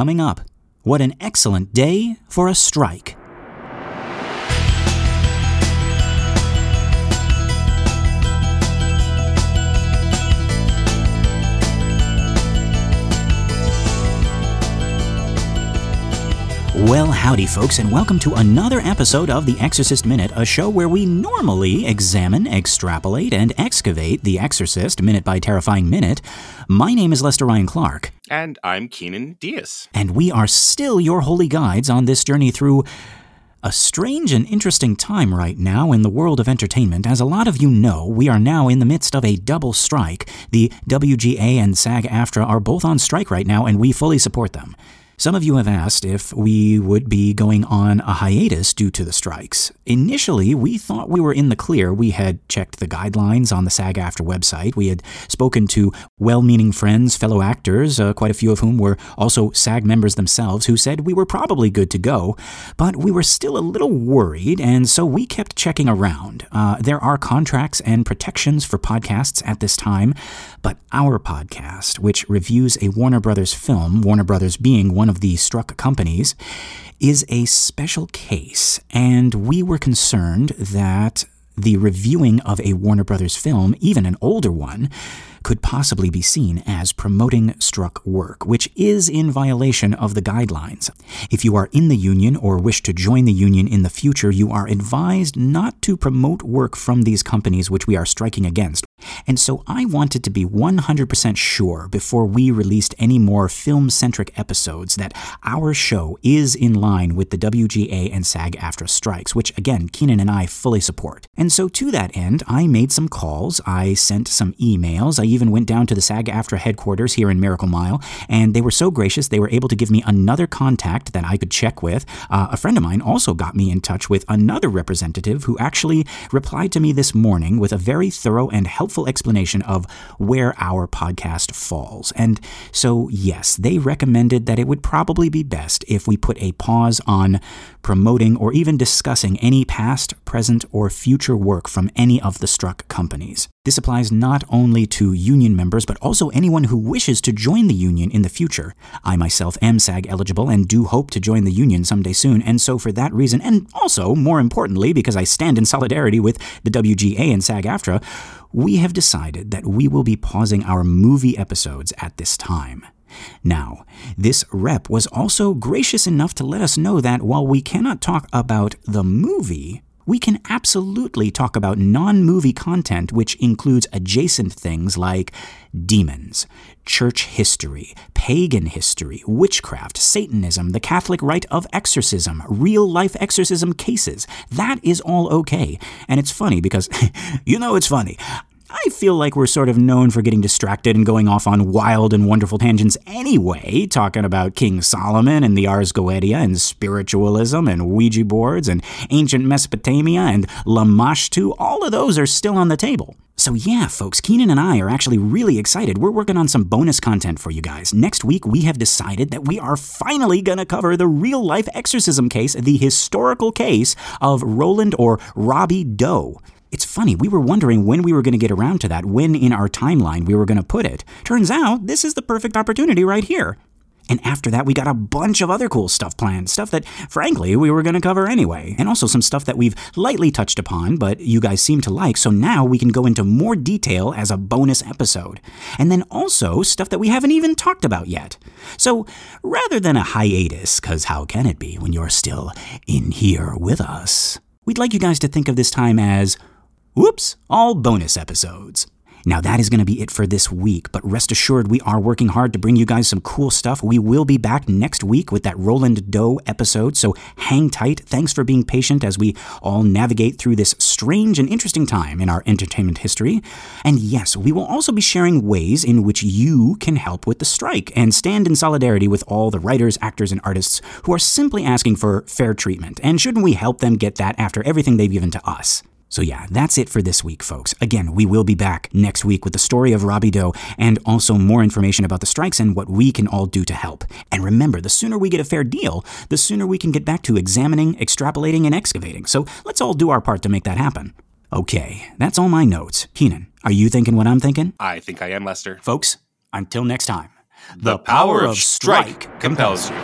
Coming up, what an excellent day for a strike. Well, howdy, folks, and welcome to another episode of The Exorcist Minute, a show where we normally examine, extrapolate, and excavate The Exorcist minute by terrifying minute. My name is Lester Ryan Clark. And I'm Keenan Diaz. And we are still your holy guides on this journey through a strange and interesting time right now in the world of entertainment. As a lot of you know, we are now in the midst of a double strike. The WGA and SAG AFTRA are both on strike right now, and we fully support them. Some of you have asked if we would be going on a hiatus due to the strikes. Initially, we thought we were in the clear. We had checked the guidelines on the SAG AFTRA website. We had spoken to well meaning friends, fellow actors, uh, quite a few of whom were also SAG members themselves, who said we were probably good to go. But we were still a little worried, and so we kept checking around. Uh, there are contracts and protections for podcasts at this time, but our podcast, which reviews a Warner Brothers film, Warner Brothers being one of the struck companies, is a special case, and we were concerned that the reviewing of a Warner Brothers film, even an older one, could possibly be seen as promoting struck work, which is in violation of the guidelines. If you are in the union or wish to join the union in the future, you are advised not to promote work from these companies which we are striking against. And so I wanted to be 100% sure before we released any more film centric episodes that our show is in line with the WGA and SAG AFTRA strikes, which again, Keenan and I fully support. And so to that end, I made some calls, I sent some emails, I even went down to the SAG AFTRA headquarters here in Miracle Mile, and they were so gracious they were able to give me another contact that I could check with. Uh, a friend of mine also got me in touch with another representative who actually replied to me this morning with a very thorough and helpful explanation of where our podcast falls. And so, yes, they recommended that it would probably be best if we put a pause on promoting or even discussing any past, present, or future work from any of the struck companies. This applies not only to union members, but also anyone who wishes to join the union in the future. I myself am SAG eligible and do hope to join the union someday soon, and so for that reason, and also, more importantly, because I stand in solidarity with the WGA and SAG AFTRA, we have decided that we will be pausing our movie episodes at this time. Now, this rep was also gracious enough to let us know that while we cannot talk about the movie, we can absolutely talk about non movie content, which includes adjacent things like demons, church history, pagan history, witchcraft, Satanism, the Catholic rite of exorcism, real life exorcism cases. That is all okay. And it's funny because, you know, it's funny. I feel like we're sort of known for getting distracted and going off on wild and wonderful tangents anyway, talking about King Solomon and the Ars Goetia and spiritualism and Ouija boards and ancient Mesopotamia and Lamashtu. All of those are still on the table. So, yeah, folks, Keenan and I are actually really excited. We're working on some bonus content for you guys. Next week, we have decided that we are finally going to cover the real life exorcism case, the historical case of Roland or Robbie Doe. It's funny, we were wondering when we were going to get around to that, when in our timeline we were going to put it. Turns out, this is the perfect opportunity right here. And after that, we got a bunch of other cool stuff planned, stuff that, frankly, we were going to cover anyway. And also some stuff that we've lightly touched upon, but you guys seem to like, so now we can go into more detail as a bonus episode. And then also stuff that we haven't even talked about yet. So rather than a hiatus, because how can it be when you're still in here with us? We'd like you guys to think of this time as Whoops, all bonus episodes. Now, that is going to be it for this week, but rest assured, we are working hard to bring you guys some cool stuff. We will be back next week with that Roland Doe episode, so hang tight. Thanks for being patient as we all navigate through this strange and interesting time in our entertainment history. And yes, we will also be sharing ways in which you can help with the strike and stand in solidarity with all the writers, actors, and artists who are simply asking for fair treatment. And shouldn't we help them get that after everything they've given to us? So, yeah, that's it for this week, folks. Again, we will be back next week with the story of Robbie Doe and also more information about the strikes and what we can all do to help. And remember, the sooner we get a fair deal, the sooner we can get back to examining, extrapolating, and excavating. So, let's all do our part to make that happen. Okay, that's all my notes. Keenan, are you thinking what I'm thinking? I think I am, Lester. Folks, until next time, The power of strike compels you.